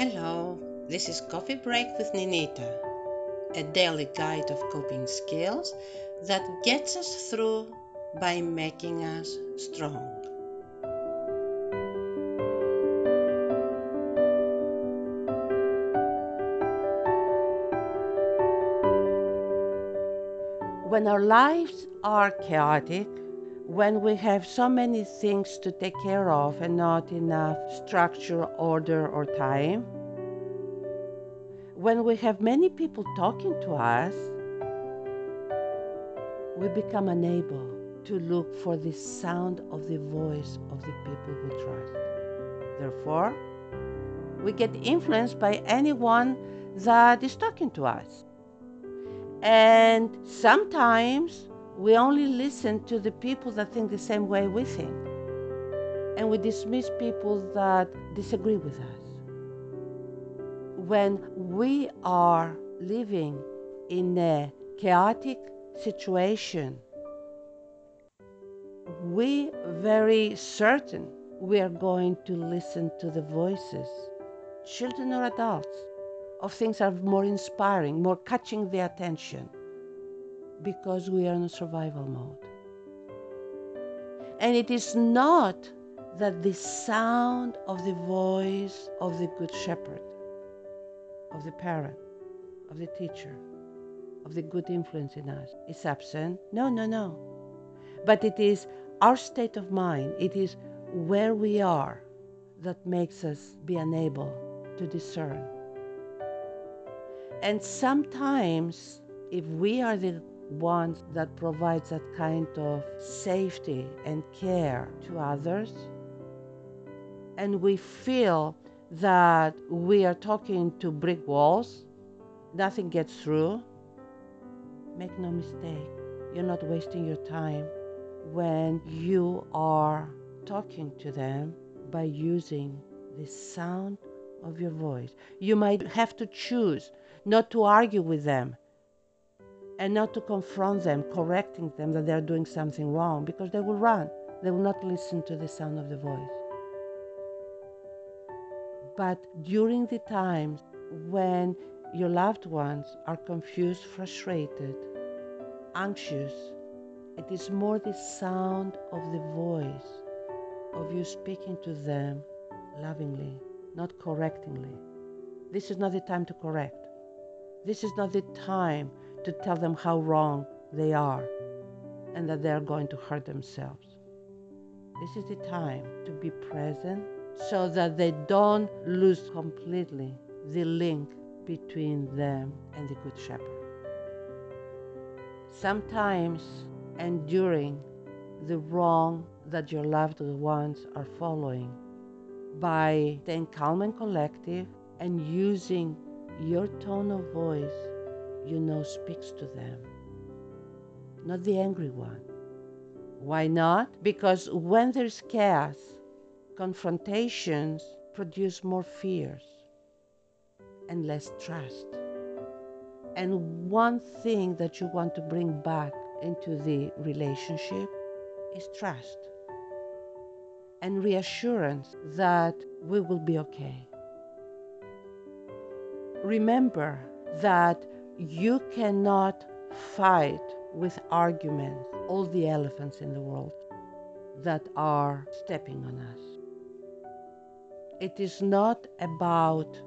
Hello, this is Coffee Break with Ninita, a daily guide of coping skills that gets us through by making us strong. When our lives are chaotic, when we have so many things to take care of and not enough structure, order, or time, when we have many people talking to us, we become unable to look for the sound of the voice of the people we trust. Therefore, we get influenced by anyone that is talking to us. And sometimes we only listen to the people that think the same way we think. And we dismiss people that disagree with us. When we are living in a chaotic situation, we very certain we are going to listen to the voices, children or adults, of things that are more inspiring, more catching the attention because we are in a survival mode. And it is not that the sound of the voice of the Good Shepherd, of the parent, of the teacher, of the good influence in us is absent. No, no, no. But it is our state of mind, it is where we are that makes us be unable to discern. And sometimes, if we are the ones that provides that kind of safety and care to others. And we feel that we are talking to brick walls, nothing gets through. Make no mistake, you're not wasting your time when you are talking to them by using the sound of your voice. You might have to choose not to argue with them and not to confront them, correcting them that they're doing something wrong, because they will run. They will not listen to the sound of the voice. But during the times when your loved ones are confused, frustrated, anxious, it is more the sound of the voice of you speaking to them lovingly, not correctingly. This is not the time to correct. This is not the time to tell them how wrong they are and that they are going to hurt themselves. This is the time to be present so that they don't lose completely the link between them and the Good Shepherd. Sometimes enduring the wrong that your loved ones are following by staying calm and collective and using your tone of voice you know speaks to them, not the angry one. Why not? Because when there's chaos, confrontations produce more fears and less trust. And one thing that you want to bring back into the relationship is trust and reassurance that we will be okay. Remember that you cannot fight with arguments all the elephants in the world that are stepping on us. It is not about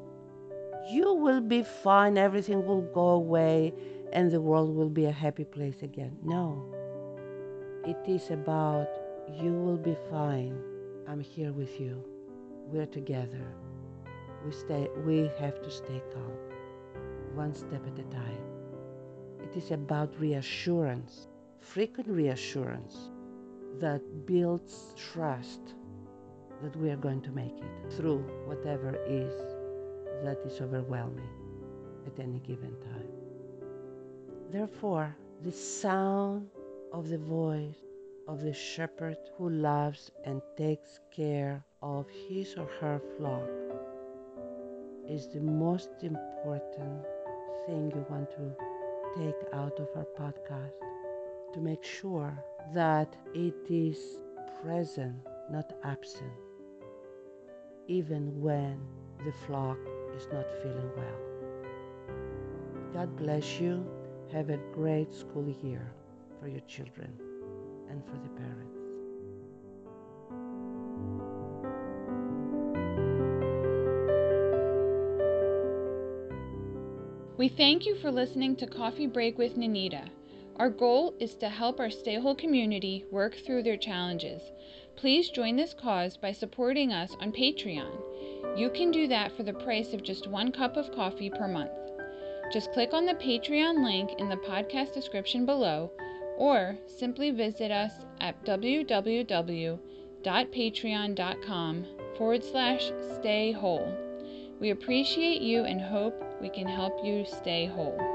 you will be fine, everything will go away, and the world will be a happy place again. No. It is about you will be fine. I'm here with you. We're together. We stay we have to stay calm one step at a time. It is about reassurance, frequent reassurance that builds trust that we are going to make it through whatever is that is overwhelming at any given time. Therefore, the sound of the voice of the shepherd who loves and takes care of his or her flock is the most important thing you want to take out of our podcast to make sure that it is present, not absent, even when the flock is not feeling well. God bless you. Have a great school year for your children and for the parents. We thank you for listening to Coffee Break with Nanita. Our goal is to help our Stay Whole community work through their challenges. Please join this cause by supporting us on Patreon. You can do that for the price of just one cup of coffee per month. Just click on the Patreon link in the podcast description below or simply visit us at www.patreon.com forward slash stay whole. We appreciate you and hope we can help you stay whole.